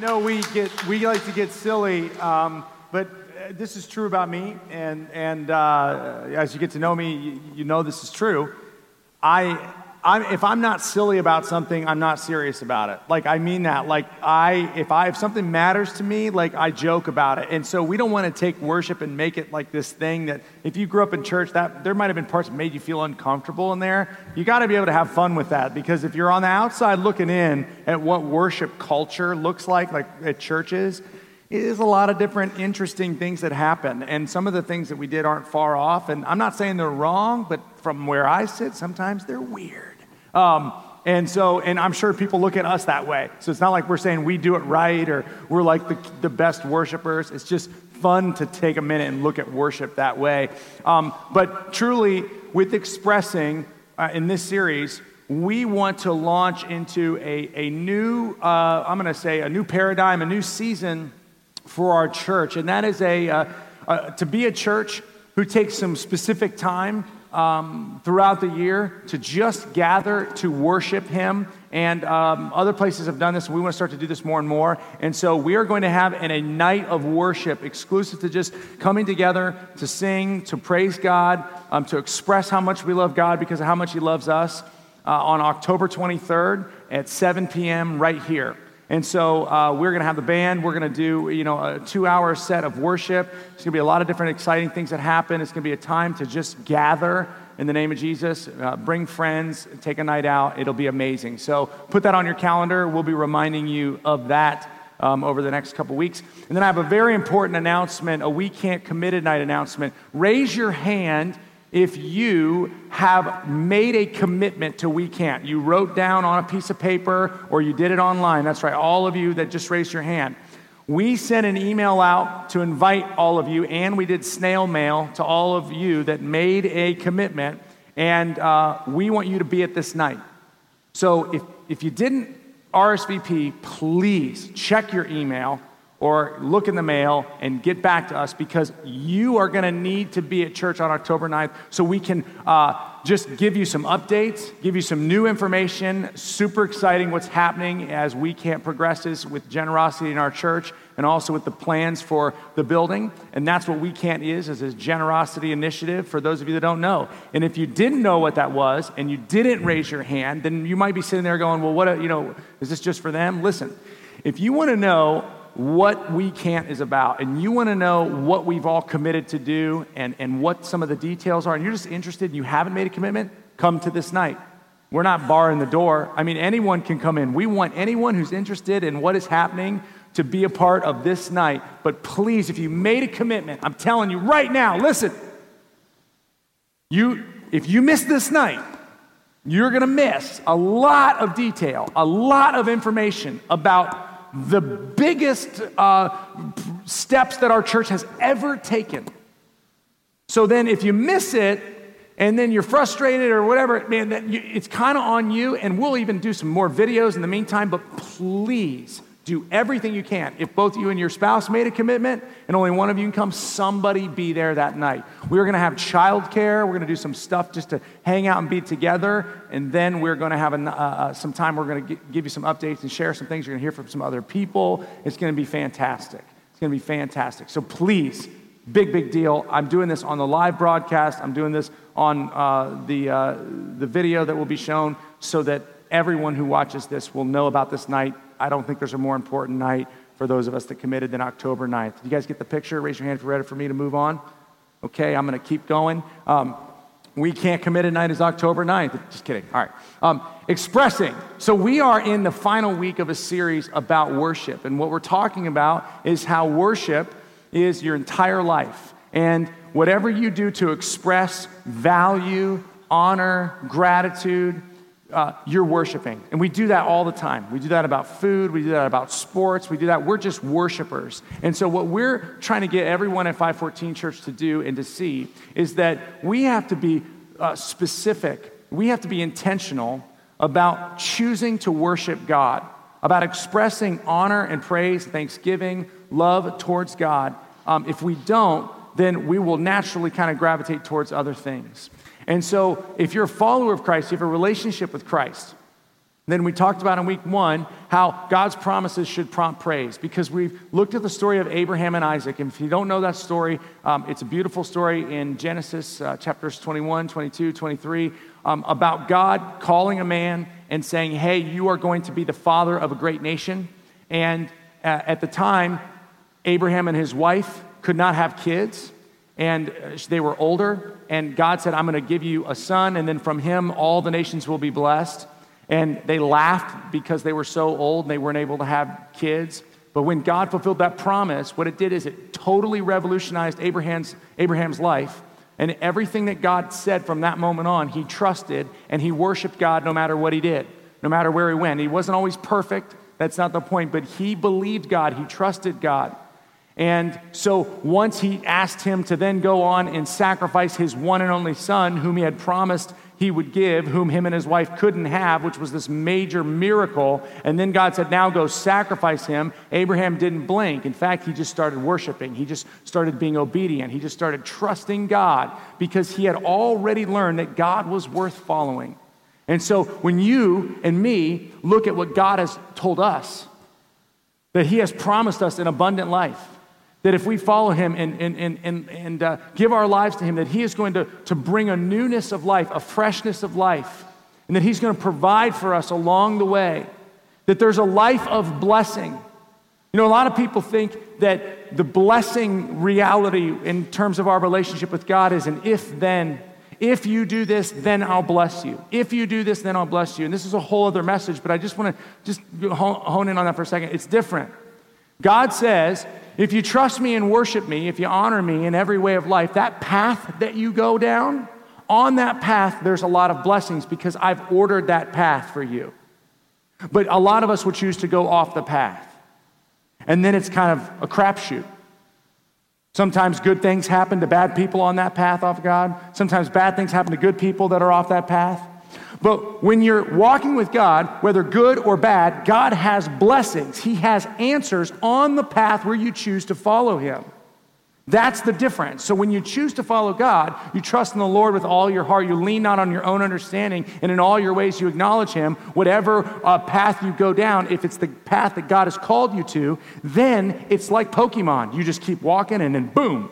know we get we like to get silly, um, but uh, this is true about me, and and uh, as you get to know me, you, you know this is true. I I'm, if I'm not silly about something, I'm not serious about it. Like I mean that. Like I, if I, if something matters to me, like I joke about it. And so we don't want to take worship and make it like this thing that if you grew up in church, that there might have been parts that made you feel uncomfortable in there. You got to be able to have fun with that because if you're on the outside looking in at what worship culture looks like, like at churches, it is a lot of different interesting things that happen. And some of the things that we did aren't far off. And I'm not saying they're wrong, but from where I sit, sometimes they're weird. Um, and so, and I'm sure people look at us that way. So it's not like we're saying we do it right or we're like the, the best worshipers. It's just fun to take a minute and look at worship that way. Um, but truly, with expressing uh, in this series, we want to launch into a, a new, uh, I'm going to say, a new paradigm, a new season for our church. And that is a, uh, uh to be a church who takes some specific time um, throughout the year to just gather to worship Him. And um, other places have done this. And we want to start to do this more and more. And so we are going to have an, a night of worship exclusive to just coming together to sing, to praise God, um, to express how much we love God because of how much He loves us uh, on October 23rd at 7 p.m. right here. And so uh, we're going to have the band. We're going to do, you know, a two-hour set of worship. It's going to be a lot of different exciting things that happen. It's going to be a time to just gather in the name of Jesus. Uh, bring friends, take a night out. It'll be amazing. So put that on your calendar. We'll be reminding you of that um, over the next couple weeks. And then I have a very important announcement, a We Can't Committed Night announcement. Raise your hand if you have made a commitment to We Can't. You wrote down on a piece of paper or you did it online. That's right, all of you that just raised your hand. We sent an email out to invite all of you, and we did snail mail to all of you that made a commitment, and uh, we want you to be at this night. So if, if you didn't RSVP, please check your email or look in the mail and get back to us because you are going to need to be at church on October 9th so we can uh, just give you some updates, give you some new information. Super exciting what's happening as We Can't progresses with generosity in our church and also with the plans for the building. And that's what We Can't is, is a generosity initiative for those of you that don't know. And if you didn't know what that was and you didn't raise your hand, then you might be sitting there going, well, what, a, you know, is this just for them? Listen, if you want to know what We Can't is about, and you want to know what we've all committed to do and, and what some of the details are, and you're just interested and you haven't made a commitment, come to this night. We're not barring the door. I mean, anyone can come in. We want anyone who's interested in what is happening to be a part of this night. But please, if you made a commitment, I'm telling you right now, listen. You, if you miss this night, you're going to miss a lot of detail, a lot of information about the biggest uh, steps that our church has ever taken. So then, if you miss it and then you're frustrated or whatever, man, it's kind of on you. And we'll even do some more videos in the meantime. But please do everything you can. If both you and your spouse made a commitment and only one of you can come, somebody be there that night. We're going to have childcare. We're going to do some stuff just to hang out and be together. And then we're going to have a, uh, uh, some time. We're going to give you some updates and share some things. You're going to hear from some other people. It's going to be fantastic. It's going to be fantastic. So please, big, big deal. I'm doing this on the live broadcast. I'm doing this on uh, the, uh, the video that will be shown so that everyone who watches this will know about this night I don't think there's a more important night for those of us that committed than October 9th. Did you guys get the picture? Raise your hand if you're ready for me to move on. Okay, I'm going to keep going. Um, we can't commit a night is October 9th. Just kidding. All right. Um, expressing. So we are in the final week of a series about worship. And what we're talking about is how worship is your entire life. And whatever you do to express value, honor, gratitude, uh, you're worshiping. And we do that all the time. We do that about food, we do that about sports, we do that. We're just worshipers. And so, what we're trying to get everyone at 514 Church to do and to see is that we have to be uh, specific, we have to be intentional about choosing to worship God, about expressing honor and praise, thanksgiving, love towards God. Um, if we don't, then we will naturally kind of gravitate towards other things. And so, if you're a follower of Christ, you have a relationship with Christ, Then we talked about in week one how God's promises should prompt praise because we've looked at the story of Abraham and Isaac. And if you don't know that story, um, it's a beautiful story in Genesis uh, chapters 21, 22, 23 um, about God calling a man and saying, Hey, you are going to be the father of a great nation. And uh, at the time, Abraham and his wife could not have kids, and uh, they were older. And God said, I'm going to give you a son, and then from him, all the nations will be blessed. And they laughed because they were so old and they weren't able to have kids. But when God fulfilled that promise, what it did is it totally revolutionized Abraham's, Abraham's life. And everything that God said from that moment on, he trusted and he worshiped God no matter what he did, no matter where he went. He wasn't always perfect, that's not the point, but he believed God, he trusted God. And so once he asked him to then go on and sacrifice his one and only son, whom he had promised he would give, whom him and his wife couldn't have, which was this major miracle. And then God said, Now go sacrifice him. Abraham didn't blink. In fact, he just started worshiping. He just started being obedient. He just started trusting God because he had already learned that God was worth following. And so when you and me look at what God has told us, that he has promised us an abundant life, that if we follow him and, and, and, and, and uh, give our lives to him, that he is going to, to bring a newness of life, a freshness of life, and that he's going to provide for us along the way, that there's a life of blessing. You know, a lot of people think that the blessing reality in terms of our relationship with God is an if then. If you do this, then I'll bless you. If you do this, then I'll bless you. And this is a whole other message, but I just want to just hone in on that for a second. It's different. God says if you trust me and worship me, if you honor me in every way of life, that path that you go down, on that path, there's a lot of blessings because I've ordered that path for you. But a lot of us would choose to go off the path. And then it's kind of a crapshoot. Sometimes good things happen to bad people on that path off God. Sometimes bad things happen to good people that are off that path. But when you're walking with God, whether good or bad, God has blessings. He has answers on the path where you choose to follow Him. That's the difference. So when you choose to follow God, you trust in the Lord with all your heart. You lean not on your own understanding, and in all your ways you acknowledge Him. Whatever uh, path you go down, if it's the path that God has called you to, then it's like Pokemon. You just keep walking, and then boom,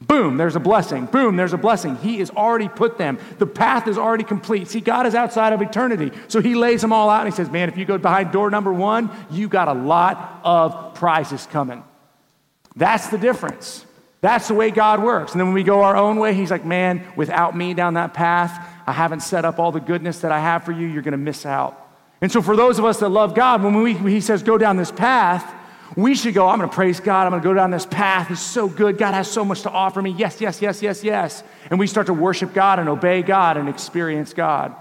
Boom, there's a blessing. Boom, there's a blessing. He has already put them. The path is already complete. See, God is outside of eternity. So he lays them all out and he says, Man, if you go behind door number one, you got a lot of prizes coming. That's the difference. That's the way God works. And then when we go our own way, he's like, Man, without me down that path, I haven't set up all the goodness that I have for you. You're going to miss out. And so for those of us that love God, when we, he says, Go down this path, we should go, I'm going to praise God. I'm going to go down this path. It's so good. God has so much to offer me. Yes, yes, yes, yes, yes. And we start to worship God and obey God and experience God.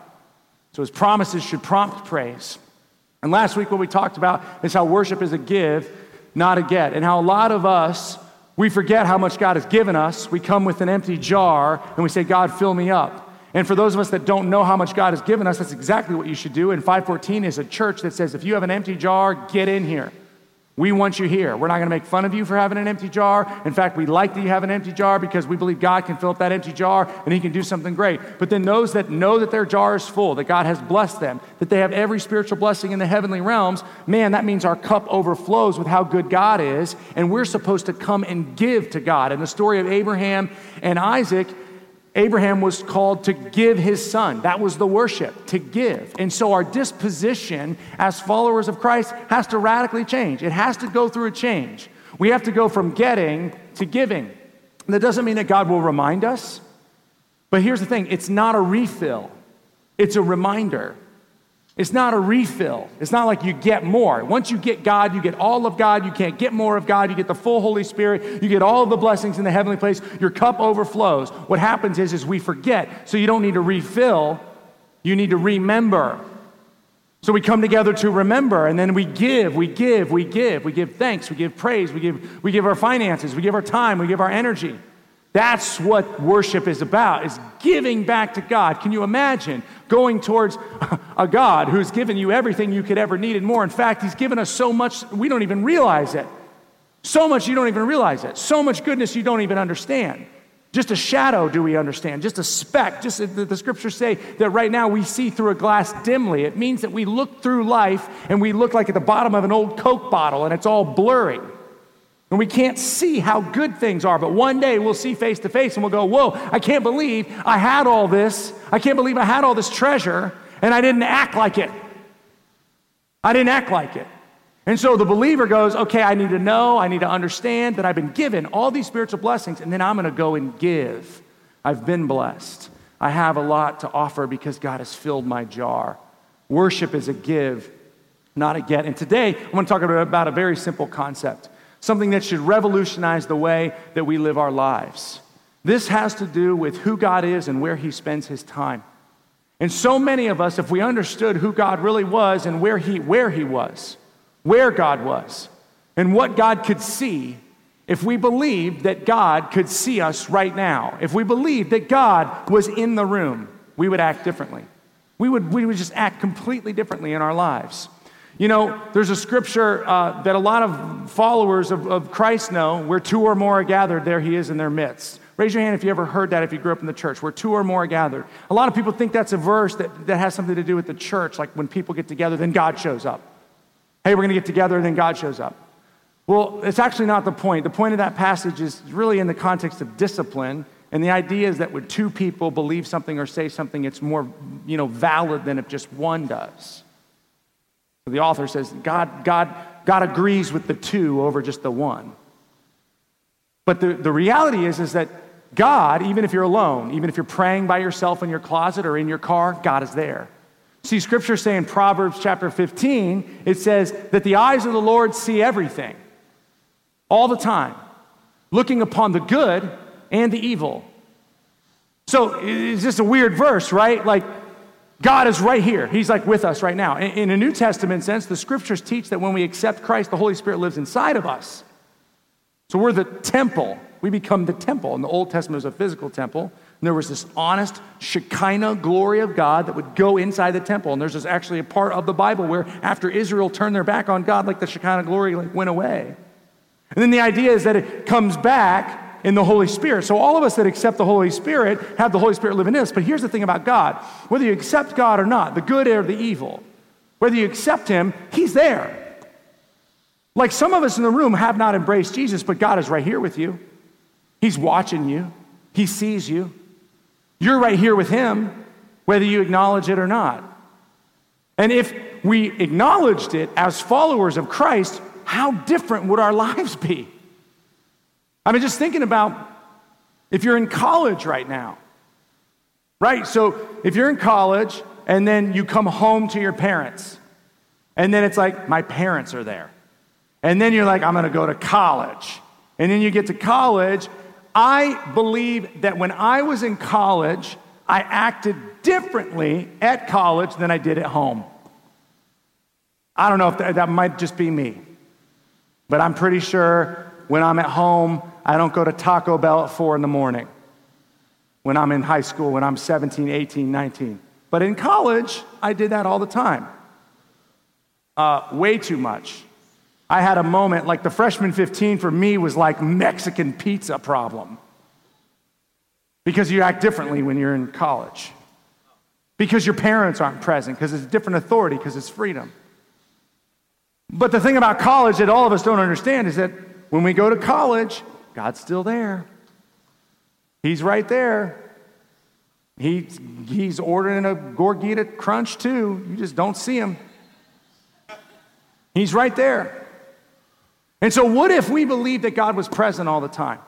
So his promises should prompt praise. And last week, what we talked about is how worship is a give, not a get. And how a lot of us, we forget how much God has given us. We come with an empty jar and we say, God, fill me up. And for those of us that don't know how much God has given us, that's exactly what you should do. And 514 is a church that says, if you have an empty jar, get in here. We want you here. We're not going to make fun of you for having an empty jar. In fact, we like that you have an empty jar because we believe God can fill up that empty jar and He can do something great. But then those that know that their jar is full, that God has blessed them, that they have every spiritual blessing in the heavenly realms, man, that means our cup overflows with how good God is, and we're supposed to come and give to God. And the story of Abraham and Isaac Abraham was called to give his son. That was the worship, to give. And so our disposition as followers of Christ has to radically change. It has to go through a change. We have to go from getting to giving. And that doesn't mean that God will remind us, but here's the thing it's not a refill, it's a reminder. It's not a refill. It's not like you get more. Once you get God, you get all of God. You can't get more of God. You get the full Holy Spirit. You get all the blessings in the heavenly place. Your cup overflows. What happens is, is we forget. So you don't need to refill. You need to remember. So we come together to remember, and then we give, we give, we give, we give thanks, we give praise, we give, we give our finances, we give our time, we give our energy. That's what worship is about, is giving back to God. Can you imagine going towards a God who's given you everything you could ever need and more? In fact, He's given us so much, we don't even realize it. So much you don't even realize it. So much goodness you don't even understand. Just a shadow do we understand, just a speck. Just the, the, scriptures say that right now we see through a glass dimly. It means that we look through life and we look like at the bottom of an old Coke bottle and it's all blurry. And we can't see how good things are, but one day we'll see face to face and we'll go, Whoa, I can't believe I had all this. I can't believe I had all this treasure and I didn't act like it. I didn't act like it. And so the believer goes, okay, I need to know, I need to understand that I've been given all these spiritual blessings, and then I'm going to go and give. I've been blessed. I have a lot to offer because God has filled my jar. Worship is a give, not a get. And today, I want to talk about a very simple concept, something that should revolutionize the way that we live our lives. This has to do with who God is and where He spends His time. And so many of us, if we understood who God really was and where He, where he was, where God was and what God could see if we believed that God could see us right now, if we believed that God was in the room, we would act differently. We would, we would just act completely differently in our lives. You know, there's a scripture uh, that a lot of followers of, of Christ know where two or more are gathered, there he is in their midst. Raise your hand if you ever heard that if you grew up in the church, where two or more are gathered. A lot of people think that's a verse that, that has something to do with the church, like when people get together, then God shows up. Hey, we're going to get together, and then God shows up. Well, it's actually not the point. The point of that passage is really in the context of discipline. And the idea is that when two people believe something or say something, it's more you know, valid than if just one does. The author says God, God, God agrees with the two over just the one. But the, the reality is, is that God, even if you're alone, even if you're praying by yourself in your closet or in your car, God is there. See, scripture say in Proverbs chapter 15, it says that the eyes of the Lord see everything, all the time, looking upon the good and the evil. So it's just a weird verse, right? Like, God is right here. He's like with us right now. In, a New Testament sense, the scriptures teach that when we accept Christ, the Holy Spirit lives inside of us. So we're the temple. We become the temple. In the Old Testament, was a physical temple. And there was this honest Shekinah glory of God that would go inside the temple. And there's this actually a part of the Bible where after Israel turned their back on God, like the Shekinah glory like went away. And then the idea is that it comes back in the Holy Spirit. So all of us that accept the Holy Spirit have the Holy Spirit living in us. But here's the thing about God whether you accept God or not, the good or the evil, whether you accept Him, He's there. Like some of us in the room have not embraced Jesus, but God is right here with you. He's watching you, He sees you. You're right here with Him, whether you acknowledge it or not. And if we acknowledged it as followers of Christ, how different would our lives be? I mean, just thinking about if you're in college right now, right? So if you're in college and then you come home to your parents, and then it's like, my parents are there. And then you're like, I'm gonna go to college. And then you get to college I believe that when I was in college, I acted differently at college than I did at home. I don't know if that, that, might just be me, but I'm pretty sure when I'm at home, I don't go to Taco Bell at four in the morning. When I'm in high school, when I'm 17, 18, 19. But in college, I did that all the time. Uh, way too much. I had a moment like the freshman 15 for me was like Mexican pizza problem. Because you act differently when you're in college. Because your parents aren't present, because it's a different authority, because it's freedom. But the thing about college that all of us don't understand is that when we go to college, God's still there. He's right there. He, he's ordering a Gordita Crunch too. You just don't see him. He's right there. And so, what if we believed that God was present all the time?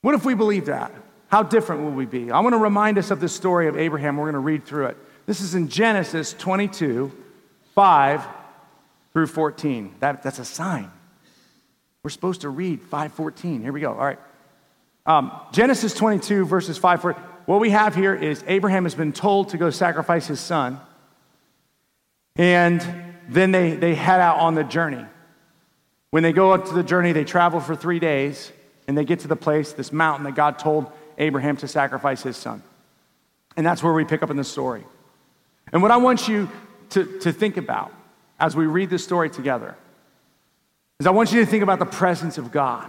What if we believed that? How different would we be? I want to remind us of the story of Abraham. We're going to read through it. This is in Genesis 22, 5 through 14. That, that's a sign. We're supposed to read 514. Here we go. All right. Um, Genesis 22, verses 5 4. What we have here is Abraham has been told to go sacrifice his son. And then they, they head out on the journey. When they go up to the journey, they travel for three days and they get to the place, this mountain that God told Abraham to sacrifice his son. And that's where we pick up in the story. And what I want you to, to think about as we read this story together is I want you to think about the presence of God.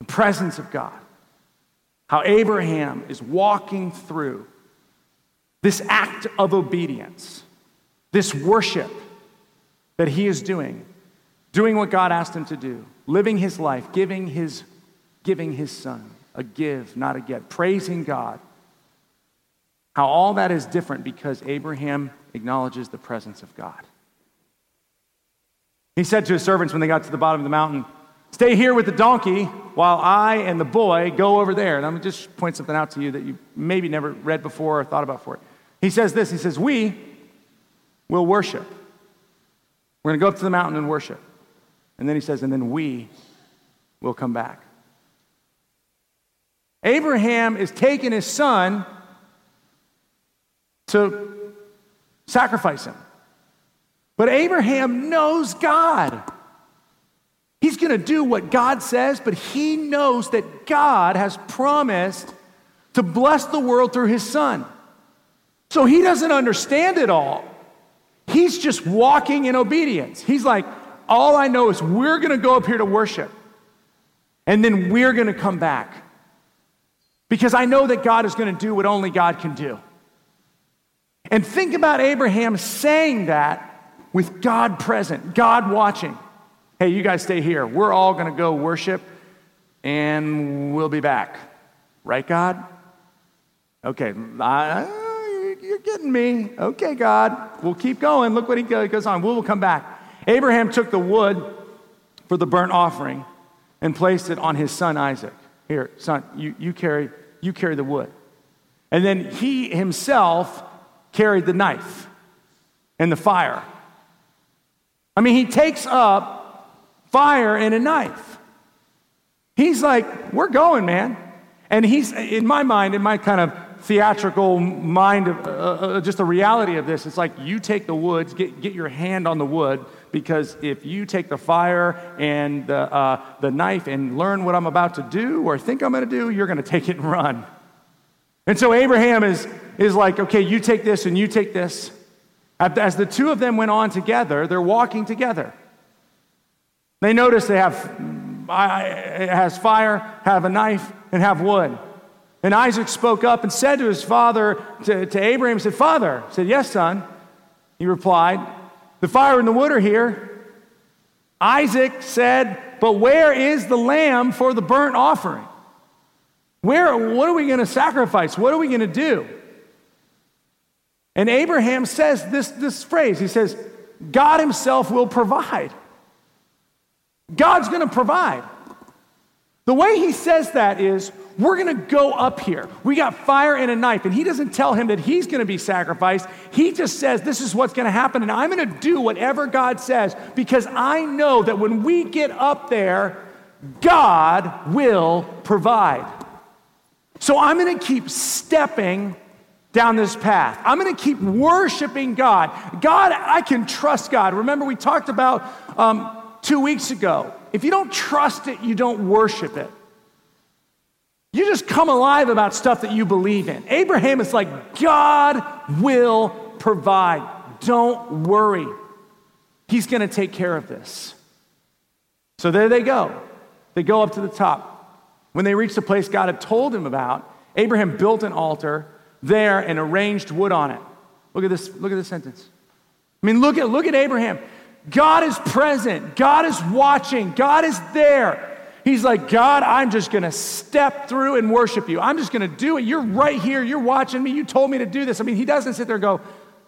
the presence of God. How Abraham is walking through this act of obedience, this worship that he is doing, doing what God asked him to do, living his life, giving his, giving his son a give, not a get, praising God. How all that is different because Abraham acknowledges the presence of God. He said to his servants when they got to the bottom of the mountain, Stay here with the donkey while I and the boy go over there. And I'm going to just point something out to you that you maybe never read before or thought about before. He says this He says, We will worship. We're going to go up to the mountain and worship. And then he says, And then we will come back. Abraham is taking his son to sacrifice him. But Abraham knows God. He's going to do what God says, but he knows that God has promised to bless the world through his son. So he doesn't understand it all. He's just walking in obedience. He's like, all I know is we're going to go up here to worship, and then we're going to come back. Because I know that God is going to do what only God can do. And think about Abraham saying that with God present, God watching. Hey, you guys stay here. We're all going to go worship and we'll be back. Right, God? Okay, you're getting me. Okay, God. We'll keep going. Look what he goes on. We will come back. Abraham took the wood for the burnt offering and placed it on his son Isaac. Here, son, you, you, carry, you carry the wood. And then he himself carried the knife and the fire. I mean, he takes up fire and a knife. He's like, we're going, man. And he's, in my mind, in my kind of theatrical mind of uh, uh, just the reality of this, it's like you take the woods, get, get your hand on the wood, because if you take the fire and the, uh, the knife and learn what I'm about to do or think I'm going to do, you're going to take it and run. And so Abraham is, is like, okay, you take this and you take this. As the two of them went on together, they're walking together. They notice they have it has fire, have a knife, and have wood. And Isaac spoke up and said to his father, to, to Abraham, said, Father, said, Yes, son. He replied, The fire and the wood are here. Isaac said, But where is the lamb for the burnt offering? Where, what are we going to sacrifice? What are we going to do? And Abraham says this, this phrase He says, God Himself will provide. God's going to provide. The way he says that is, we're going to go up here. We got fire and a knife. And he doesn't tell him that he's going to be sacrificed. He just says, This is what's going to happen. And I'm going to do whatever God says because I know that when we get up there, God will provide. So I'm going to keep stepping down this path. I'm going to keep worshiping God. God, I can trust God. Remember, we talked about um, two weeks ago. If you don't trust it, you don't worship it. You just come alive about stuff that you believe in. Abraham is like, God will provide. Don't worry. He's going to take care of this. So there they go. They go up to the top. When they reached the place God had told him about, Abraham built an altar there and arranged wood on it. Look at this, look at this sentence. I mean, look at, look at Abraham. God is present, God is watching, God is there. He's like, God, I'm just gonna step through and worship you. I'm just gonna do it. You're right here, you're watching me, you told me to do this. I mean, he doesn't sit there and go,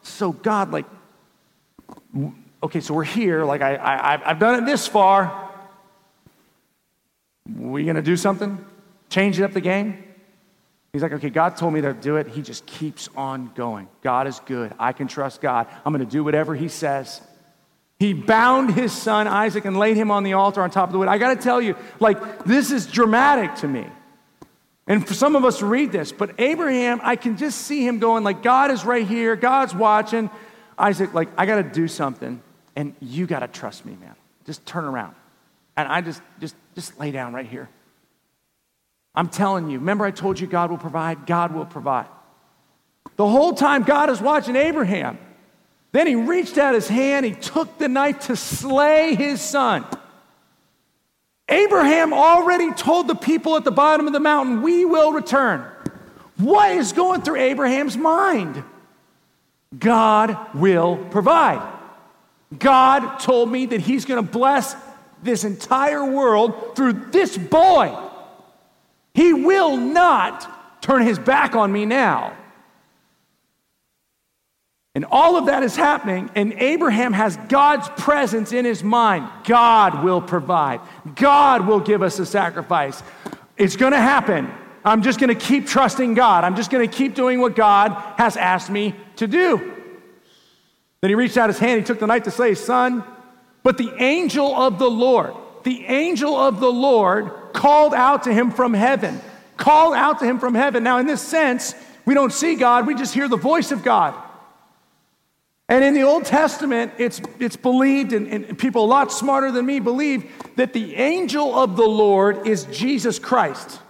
So, God, like, okay, so we're here, like, I, I, I've done it this far. We gonna do something? Change it up the game? He's like, okay, God told me to do it. He just keeps on going. God is good. I can trust God. I'm going to do whatever He says. He bound his son Isaac and laid him on the altar on top of the wood. I got to tell you, like, this is dramatic to me. And for some of us read this, but Abraham, I can just see him going, like, God is right here, God's watching. Isaac, like, I got to do something, and you got to trust me, man. Just turn around. And I just, just, just lay down right here. I'm telling you, remember I told you God will provide? God will provide. The whole time God is watching Abraham. Then he reached out his hand, he took the knife to slay his son. Abraham already told the people at the bottom of the mountain, We will return. What is going through Abraham's mind? God will provide. God told me that He's going to bless this entire world through this boy. He will not turn His back on me now. And all of that is happening, and Abraham has God's presence in his mind. God will provide, God will give us a sacrifice. It's going to happen. I'm just going to keep trusting God. I'm just going to keep doing what God has asked me to do. Then he reached out his hand, he took the knife to slay his son. But the angel of the Lord, the angel of the Lord called out to him from heaven. Called out to him from heaven. Now, in this sense, we don't see God, we just hear the voice of God. And in the Old Testament, it's, it's believed, and, and, people a lot smarter than me believe, that the angel of the Lord is Jesus Christ.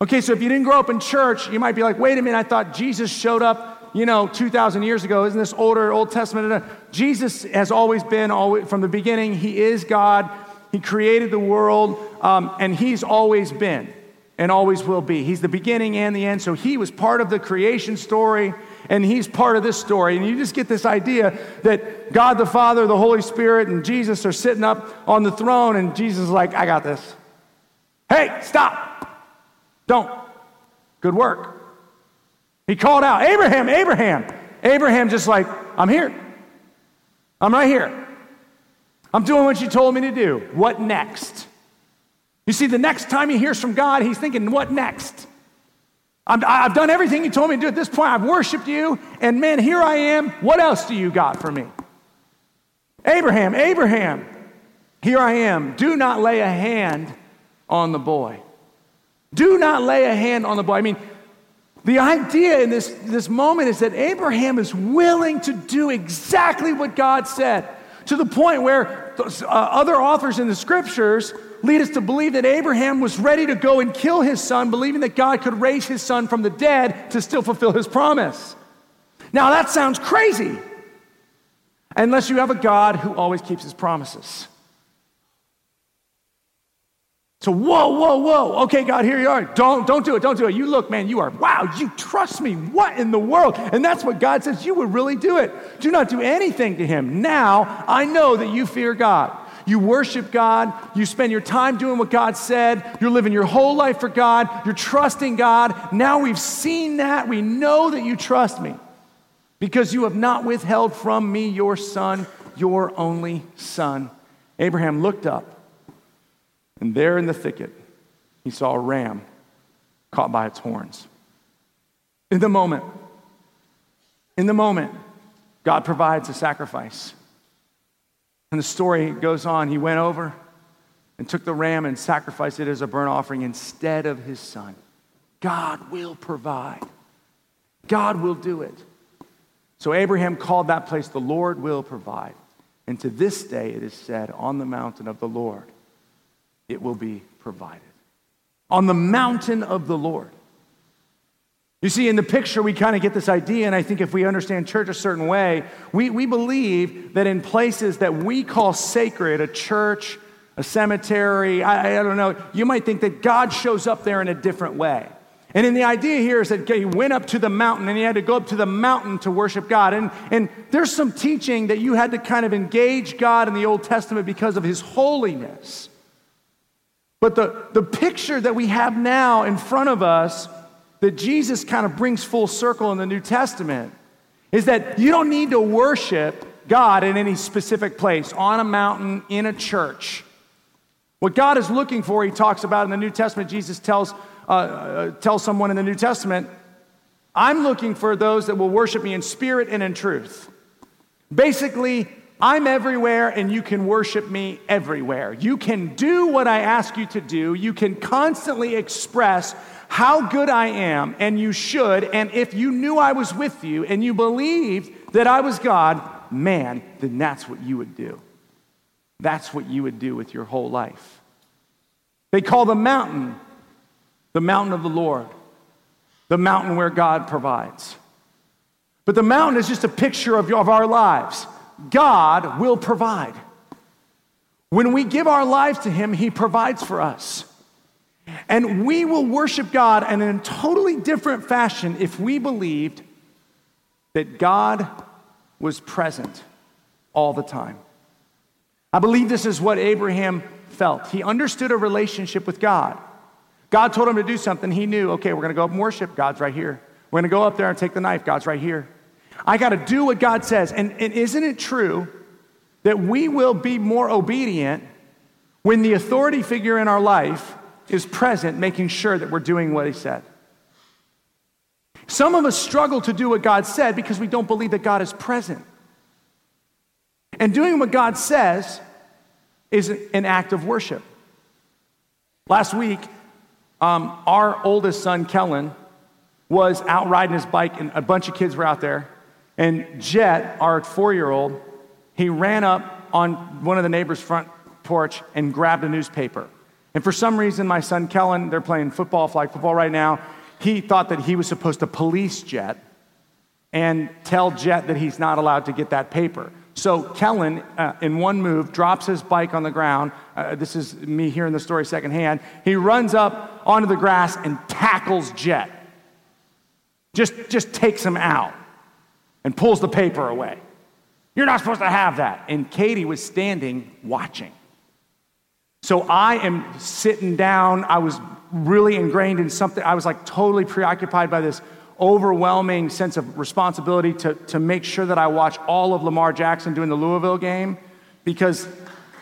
Okay, so if you didn't grow up in church, you might be like, wait a minute, I thought Jesus showed up, you know, 2,000 years ago. Isn't this older Old Testament? Jesus has always been, always, from the beginning, He is God. He created the world, um, and He's always been and always will be. He's the beginning and the end. So He was part of the creation story, and He's part of this story. And you just get this idea that God the Father, the Holy Spirit, and Jesus are sitting up on the throne, and Jesus is like, I got this. Hey, stop. Don't. Good work. He called out, Abraham, Abraham. Abraham just like, I'm here. I'm right here. I'm doing what you told me to do. What next? You see, the next time he hears from God, he's thinking, what next? i have done everything you told me to do at this point. I've worshiped you, and man, here I am. What else do you got for me? Abraham, Abraham, here I am. Do not lay a hand on the boy. Do not lay a hand on the boy. I mean, the idea in this, this moment is that Abraham is willing to do exactly what God said, to the point where uh, other authors in the scriptures lead us to believe that Abraham was ready to go and kill his son, believing that God could raise his son from the dead to still fulfill his promise. Now, that sounds crazy, unless you have a God who always keeps his promises. So, whoa, whoa, whoa. Okay, God, here you are. Don't, don't do it. Don't do it. You look, man, you are, wow, you trust me. What in the world? And that's what God says. You would really do it. Do not do anything to him. Now, I know that you fear God. You worship God. You spend your time doing what God said. You're living your whole life for God. You're trusting God. Now we've seen that. We know that you trust me because you have not withheld from me your son, your only son. Abraham looked up and there in the thicket, he saw a ram caught by its horns. In the moment, in the moment, God provides a sacrifice. And the story goes on. He went over and took the ram and sacrificed it as a burnt offering instead of his son. God will provide, God will do it. So Abraham called that place, the Lord will provide. And to this day, it is said, on the mountain of the Lord it will be provided. On the mountain of the Lord. You see, in the picture, we kind of get this idea, and I think if we understand church a certain way, we, we believe that in places that we call sacred, a church, a cemetery, I, I don't know, you might think that God shows up there in a different way. And then the idea here is that he went up to the mountain and he had to go up to the mountain to worship God. And, and there's some teaching that you had to kind of engage God in the Old Testament because of his holiness. But the, the picture that we have now in front of us that Jesus kind of brings full circle in the New Testament is that you don't need to worship God in any specific place, on a mountain, in a church. What God is looking for, he talks about in the New Testament, Jesus tells, uh, uh, tells someone in the New Testament, I'm looking for those that will worship me in spirit and in truth. Basically, I'm everywhere and you can worship me everywhere. You can do what I ask you to do. You can constantly express how good I am, and you should. And if you knew I was with you and you believed that I was God, man, then that's what you would do. That's what you would do with your whole life. They call the mountain the mountain of the Lord, the mountain where God provides. But the mountain is just a picture of, of our lives. God will provide. When we give our lives to Him, He provides for us. And we will worship God in a totally different fashion if we believed that God was present all the time. I believe this is what Abraham felt. He understood a relationship with God. God told him to do something. He knew, okay, we're going to go up and worship. God's right here. We're going to go up there and take the knife. God's right here. I got to do what God says. And, and isn't it true that we will be more obedient when the authority figure in our life is present, making sure that we're doing what He said? Some of us struggle to do what God said because we don't believe that God is present. And doing what God says is an act of worship. Last week, um, our oldest son, Kellen, was out riding his bike, and a bunch of kids were out there. And Jet, our four year old, he ran up on one of the neighbors' front porch and grabbed a newspaper. And for some reason, my son Kellen, they're playing football, flag football right now, he thought that he was supposed to police Jet and tell Jet that he's not allowed to get that paper. So Kellen, uh, in one move, drops his bike on the ground. Uh, this is me hearing the story secondhand. He runs up onto the grass and tackles Jet. Just, just takes him out and pulls the paper away. You're not supposed to have that. And Katie was standing watching. So I am sitting down. I was really ingrained in something. I was like totally preoccupied by this overwhelming sense of responsibility to, to make sure that I watch all of Lamar Jackson doing the Louisville game because,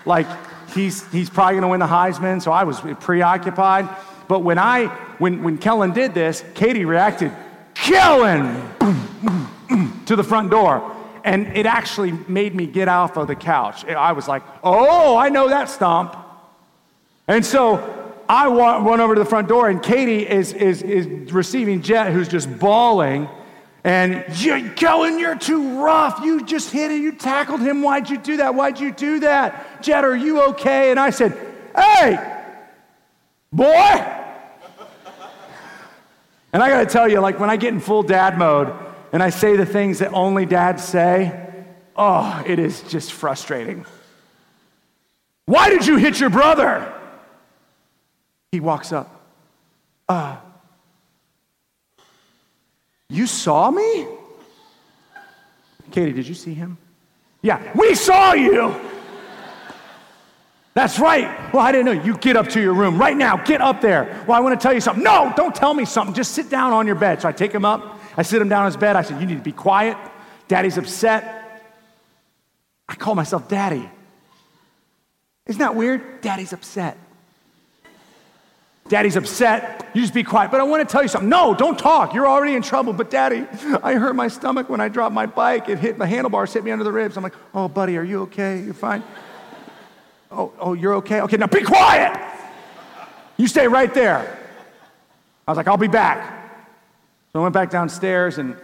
like, he's, he's probably going to win the Heisman. So I was preoccupied. But when I, when, when Kellen did this, Katie reacted, Kellen, to the front door. And it actually made me get off of the couch. I was like, oh, I know that stomp. And so I run over to the front door, and Katie is, is, is receiving Jet, who's just bawling. And you, Kellen, you're too rough. You just hit it. You tackled him. Why'd you do that? Why'd you do that? Jet, are you okay? And I said, Hey, boy. And I got to tell you, like when I get in full dad mode and I say the things that only dads say, oh, it is just frustrating. Why did you hit your brother? He walks up. Uh, you saw me? Katie, did you see him? Yeah, we saw you. That's right. Well, I didn't know. You get up to your room right now. Get up there. Well, I want to tell you something. No, don't tell me something. Just sit down on your bed. So I take him up. I sit him down on his bed. I said, You need to be quiet. Daddy's upset. I call myself daddy. Isn't that weird? Daddy's upset. Daddy's upset. You just be quiet. But I want to tell you something. No, don't talk. You're already in trouble. But daddy, I hurt my stomach when I dropped my bike. It hit the handlebars, hit me under the ribs. I'm like, oh, buddy, are you okay? You're fine. oh, oh, you're okay? Okay, now be quiet. You stay right there. I was like, I'll be back. So I went back downstairs and,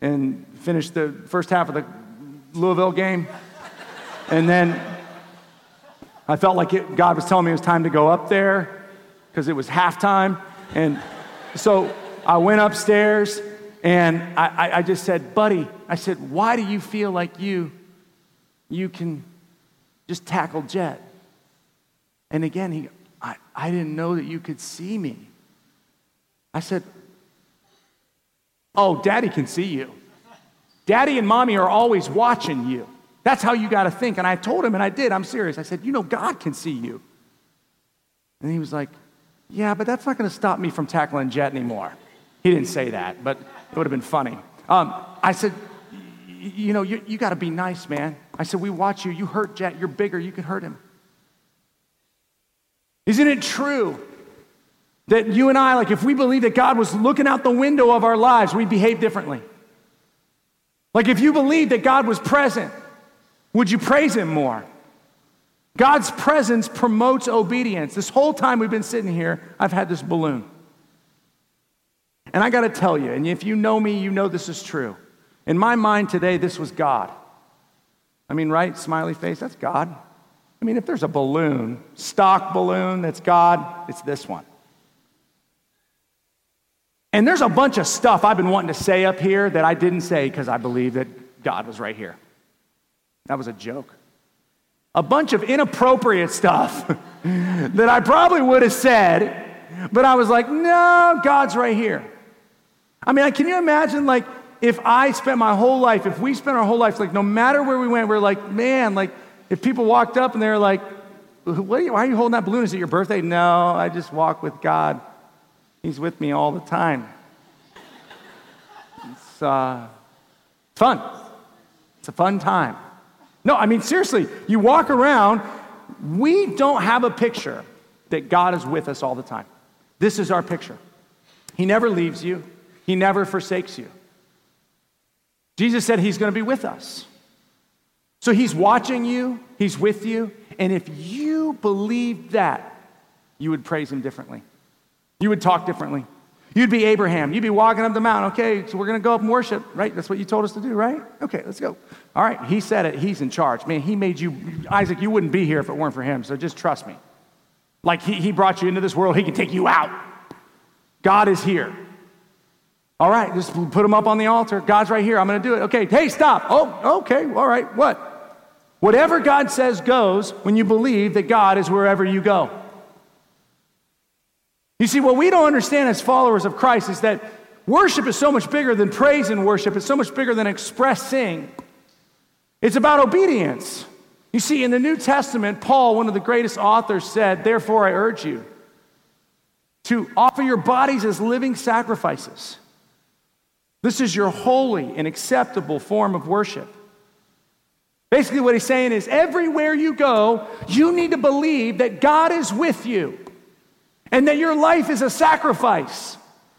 and finished the first half of the Louisville game. And then I felt like it, God was telling me it was time to go up there because it was halftime. And so I went upstairs and I, I, just said, Buddy, I said, why do you feel like you, you can just tackle Jet? And again, he, I, I didn't know that you could see me. I said, Oh, daddy can see you. Daddy and mommy are always watching you. That's how you got to think. And I told him, and I did. I'm serious. I said, You know, God can see you. And he was like, yeah, but that's not going to stop me from tackling Jet anymore. He didn't say that, but it would have been funny. Um, I said, You know, you, you got to be nice, man. I said, We watch you. You hurt Jet. You're bigger. You can hurt him. Isn't it true that you and I, like, if we believe that God was looking out the window of our lives, we'd behave differently? Like, if you believe that God was present, would you praise Him more? God's presence promotes obedience. This whole time we've been sitting here, I've had this balloon. And I got to tell you, and if you know me, you know this is true. In my mind today, this was God. I mean, right? Smiley face, that's God. I mean, if there's a balloon, stock balloon that's God, it's this one. And there's a bunch of stuff I've been wanting to say up here that I didn't say because I believe that God was right here. That was a joke. a bunch of inappropriate stuff that I probably would have said, but I was like, no, God's right here. I mean, can you imagine, like, if I spent my whole life, if we spent our whole life, like, no matter where we went, we're like, man, like, if people walked up and they're like, are you, why are you holding that balloon? Is it your birthday? No, I just walk with God. He's with me all the time. It's uh, fun. It's a fun time. No, I mean, seriously, you walk around, we don't have a picture that God is with us all the time. This is our picture. He never leaves you, He never forsakes you. Jesus said He's going to be with us. So He's watching you, He's with you, and if you believed that, you would praise Him differently. You would talk differently. You'd be Abraham. You'd be walking up the mountain. Okay, so we're going to go up and worship, right? That's what you told us to do, right? Okay, let's go. All right, he said it. He's in charge. Man, he made you, Isaac, you wouldn't be here if it weren't for him, so just trust me. Like he, he brought you into this world, he can take you out. God is here. All right, just put him up on the altar. God's right here. I'm going to do it. Okay, hey, stop. Oh, okay, all right, what? Whatever God says goes when you believe that God is wherever you go. You see, what we don't understand as followers of Christ is that worship is so much bigger than praise and worship, it's so much bigger than expressing. It's about obedience. You see, in the New Testament, Paul, one of the greatest authors, said, Therefore, I urge you to offer your bodies as living sacrifices. This is your holy and acceptable form of worship. Basically, what he's saying is everywhere you go, you need to believe that God is with you and that your life is a sacrifice.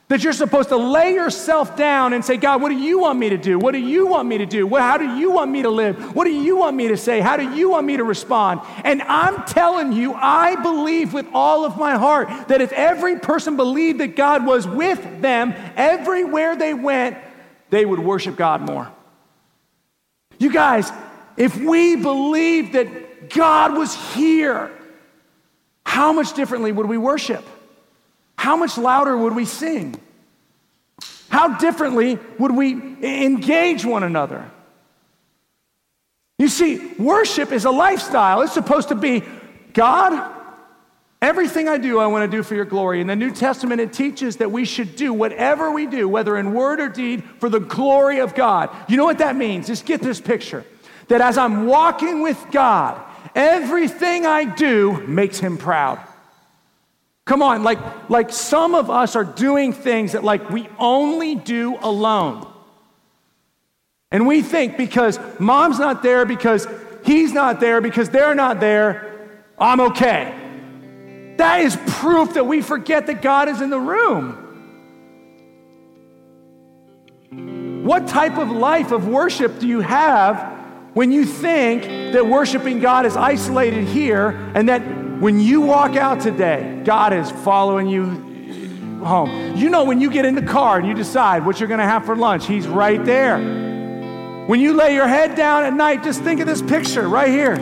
That you're supposed to lay yourself down and say, God, what do you want me to do? What do you want me to do? how do you want me to live? What do you want me to say? How do you want me to respond? And I'm telling you, I believe with all of my heart that if every person believed that God was with them everywhere they went, they would worship God more. You guys, if we believed that God was here, how much differently would we worship? How much louder would we sing? How differently would we engage one another? You see, worship is a lifestyle. It's supposed to be God, everything I do, I want to do for your glory. In the New Testament, it teaches that we should do whatever we do, whether in word or deed, for the glory of God. You know what that means? Just get this picture that as I'm walking with God, Everything I do makes him proud. Come on, like, like some of us are doing things that like we only do alone. And we think because mom's not there, because he's not there, because they're not there, I'm okay. That is proof that we forget that God is in the room. What type of life of worship do you have when you think that worshiping God is isolated here and that when you walk out today, God is following you home. You know, when you get in the car and you decide what you're going to have for lunch, He's right there. When you lay your head down at night, just think of this picture right here.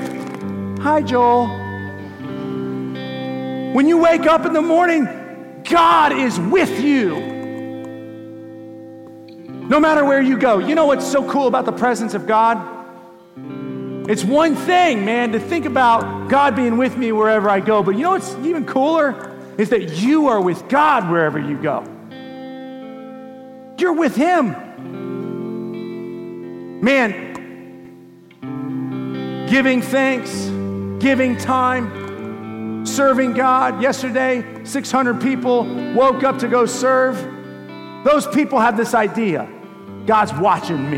Hi, Joel. When you wake up in the morning, God is with you. No matter where you go. You know what's so cool about the presence of God? It's one thing, man, to think about God being with me wherever I go. But you know what's even cooler? Is that you are with God wherever you go. You're with Him. Man, giving thanks, giving time, serving God. Yesterday, 600 people woke up to go serve. Those people have this idea God's watching me.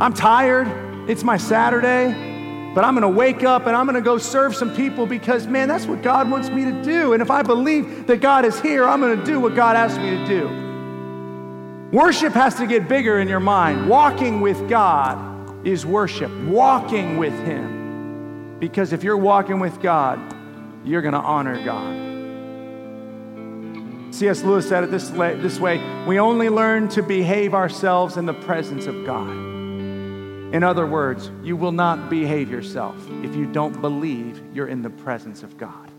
I'm tired. It's my Saturday, but I'm to wake up and I'm to go serve some people because, man, that's what God wants me to do. And if I believe that God is here, I'm to do what God asked me to do. Worship has to get bigger in your mind. Walking with God is worship, walking with Him. Because if you're walking with God, you're to honor God. C.S. Lewis said it this way, this way we only learn to behave ourselves in the presence of God. In other words, you will not behave yourself if you don't believe you're in the presence of God.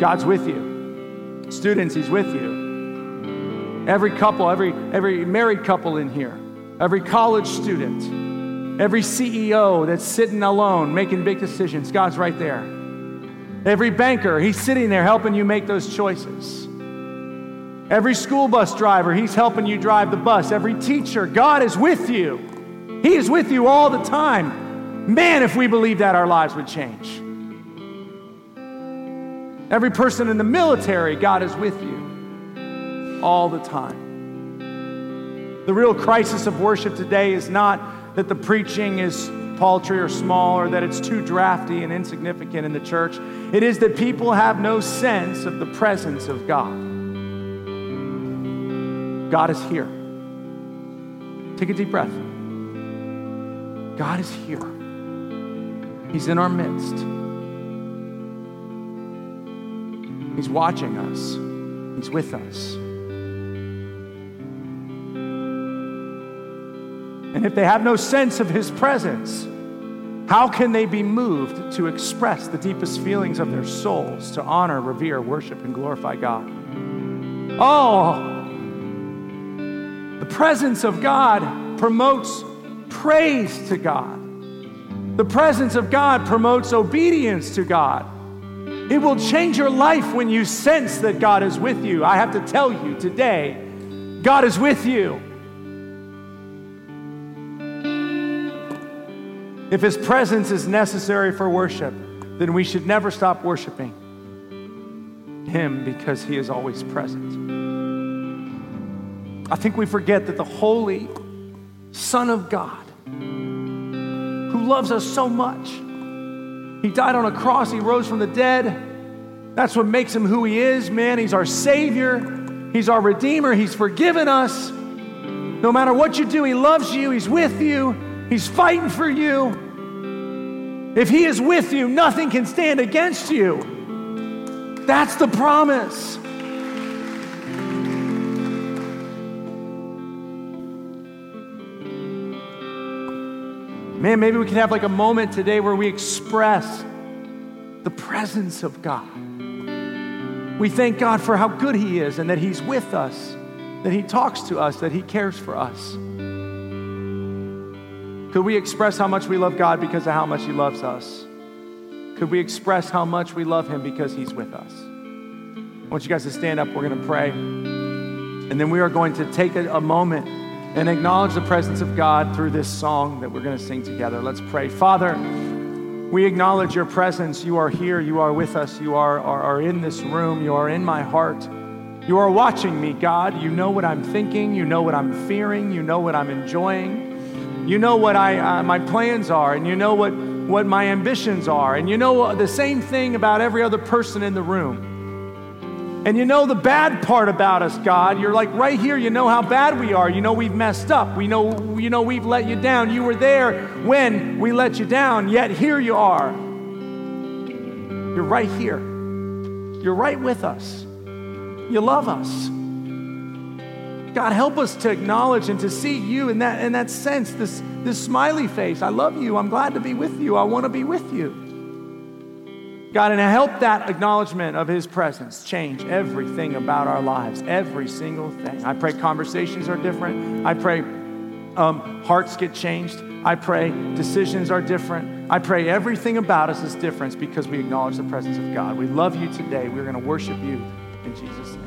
God's with you. Students, He's with you. Every couple, every, every married couple in here, every college student, Every CEO that's sitting alone making big decisions, God's right there. Every banker, he's sitting there helping you make those choices. Every school bus driver, he's helping you drive the bus. Every teacher, God is with you. He is with you all the time. Man, if we believe that, our lives would change. Every person in the military, God is with you all the time. The real crisis of worship today is not that the preaching is paltry or small or that it's too drafty and insignificant in the church. It is that people have no sense of the presence of God. God is here. Take a deep breath. God is here. He's in our midst. He's watching us. He's with us. And if they have no sense of His presence, how can they be moved to express the deepest feelings of their souls to honor, revere, worship, and glorify God? Oh, the presence of God promotes praise to God. The presence of God promotes obedience to God. It will change your life when you sense that God is with you. I have to tell you today, God is with you. If his presence is necessary for worship, then we should never stop worshiping him because he is always present. I think we forget that the holy Son of God, who loves us so much, he died on a cross, he rose from the dead. That's what makes him who he is, man. He's our Savior, he's our Redeemer, he's forgiven us. No matter what you do, he loves you, he's with you. He's fighting for you. If He is with you, nothing can stand against you. That's the promise. Man, maybe we can have like a moment today where we express the presence of God. We thank God for how good He is and that He's with us, that He talks to us, that He cares for us. Could we express how much we love God because of how much He loves us? Could we express how much we love Him because He's with us? I want you guys to stand up. We're going to pray. And then we are going to take a, a moment and acknowledge the presence of God through this song that we're going to sing together. Let's pray. Father, we acknowledge your presence. You are here. You are with us. You are, are, are in this room. You are in my heart. You are watching me, God. You know what I'm thinking. You know what I'm fearing. You know what I'm enjoying. You know what I, uh, my plans are, and you know what, what my ambitions are, and you know the same thing about every other person in the room. And you know the bad part about us, God. You're like right here, you know how bad we are. You know we've messed up. We know, you know we've let you down. You were there when we let you down, yet here you are. You're right here. You're right with us. You love us. God, help us to acknowledge and to see you in that, in that sense, this, this smiley face. I love you. I'm glad to be with you. I want to be with you. God, and help that acknowledgement of His presence change everything about our lives, every single thing. I pray conversations are different. I pray um, hearts get changed. I pray decisions are different. I pray everything about us is different because we acknowledge the presence of God. We love you today. We're going to worship you in Jesus' name.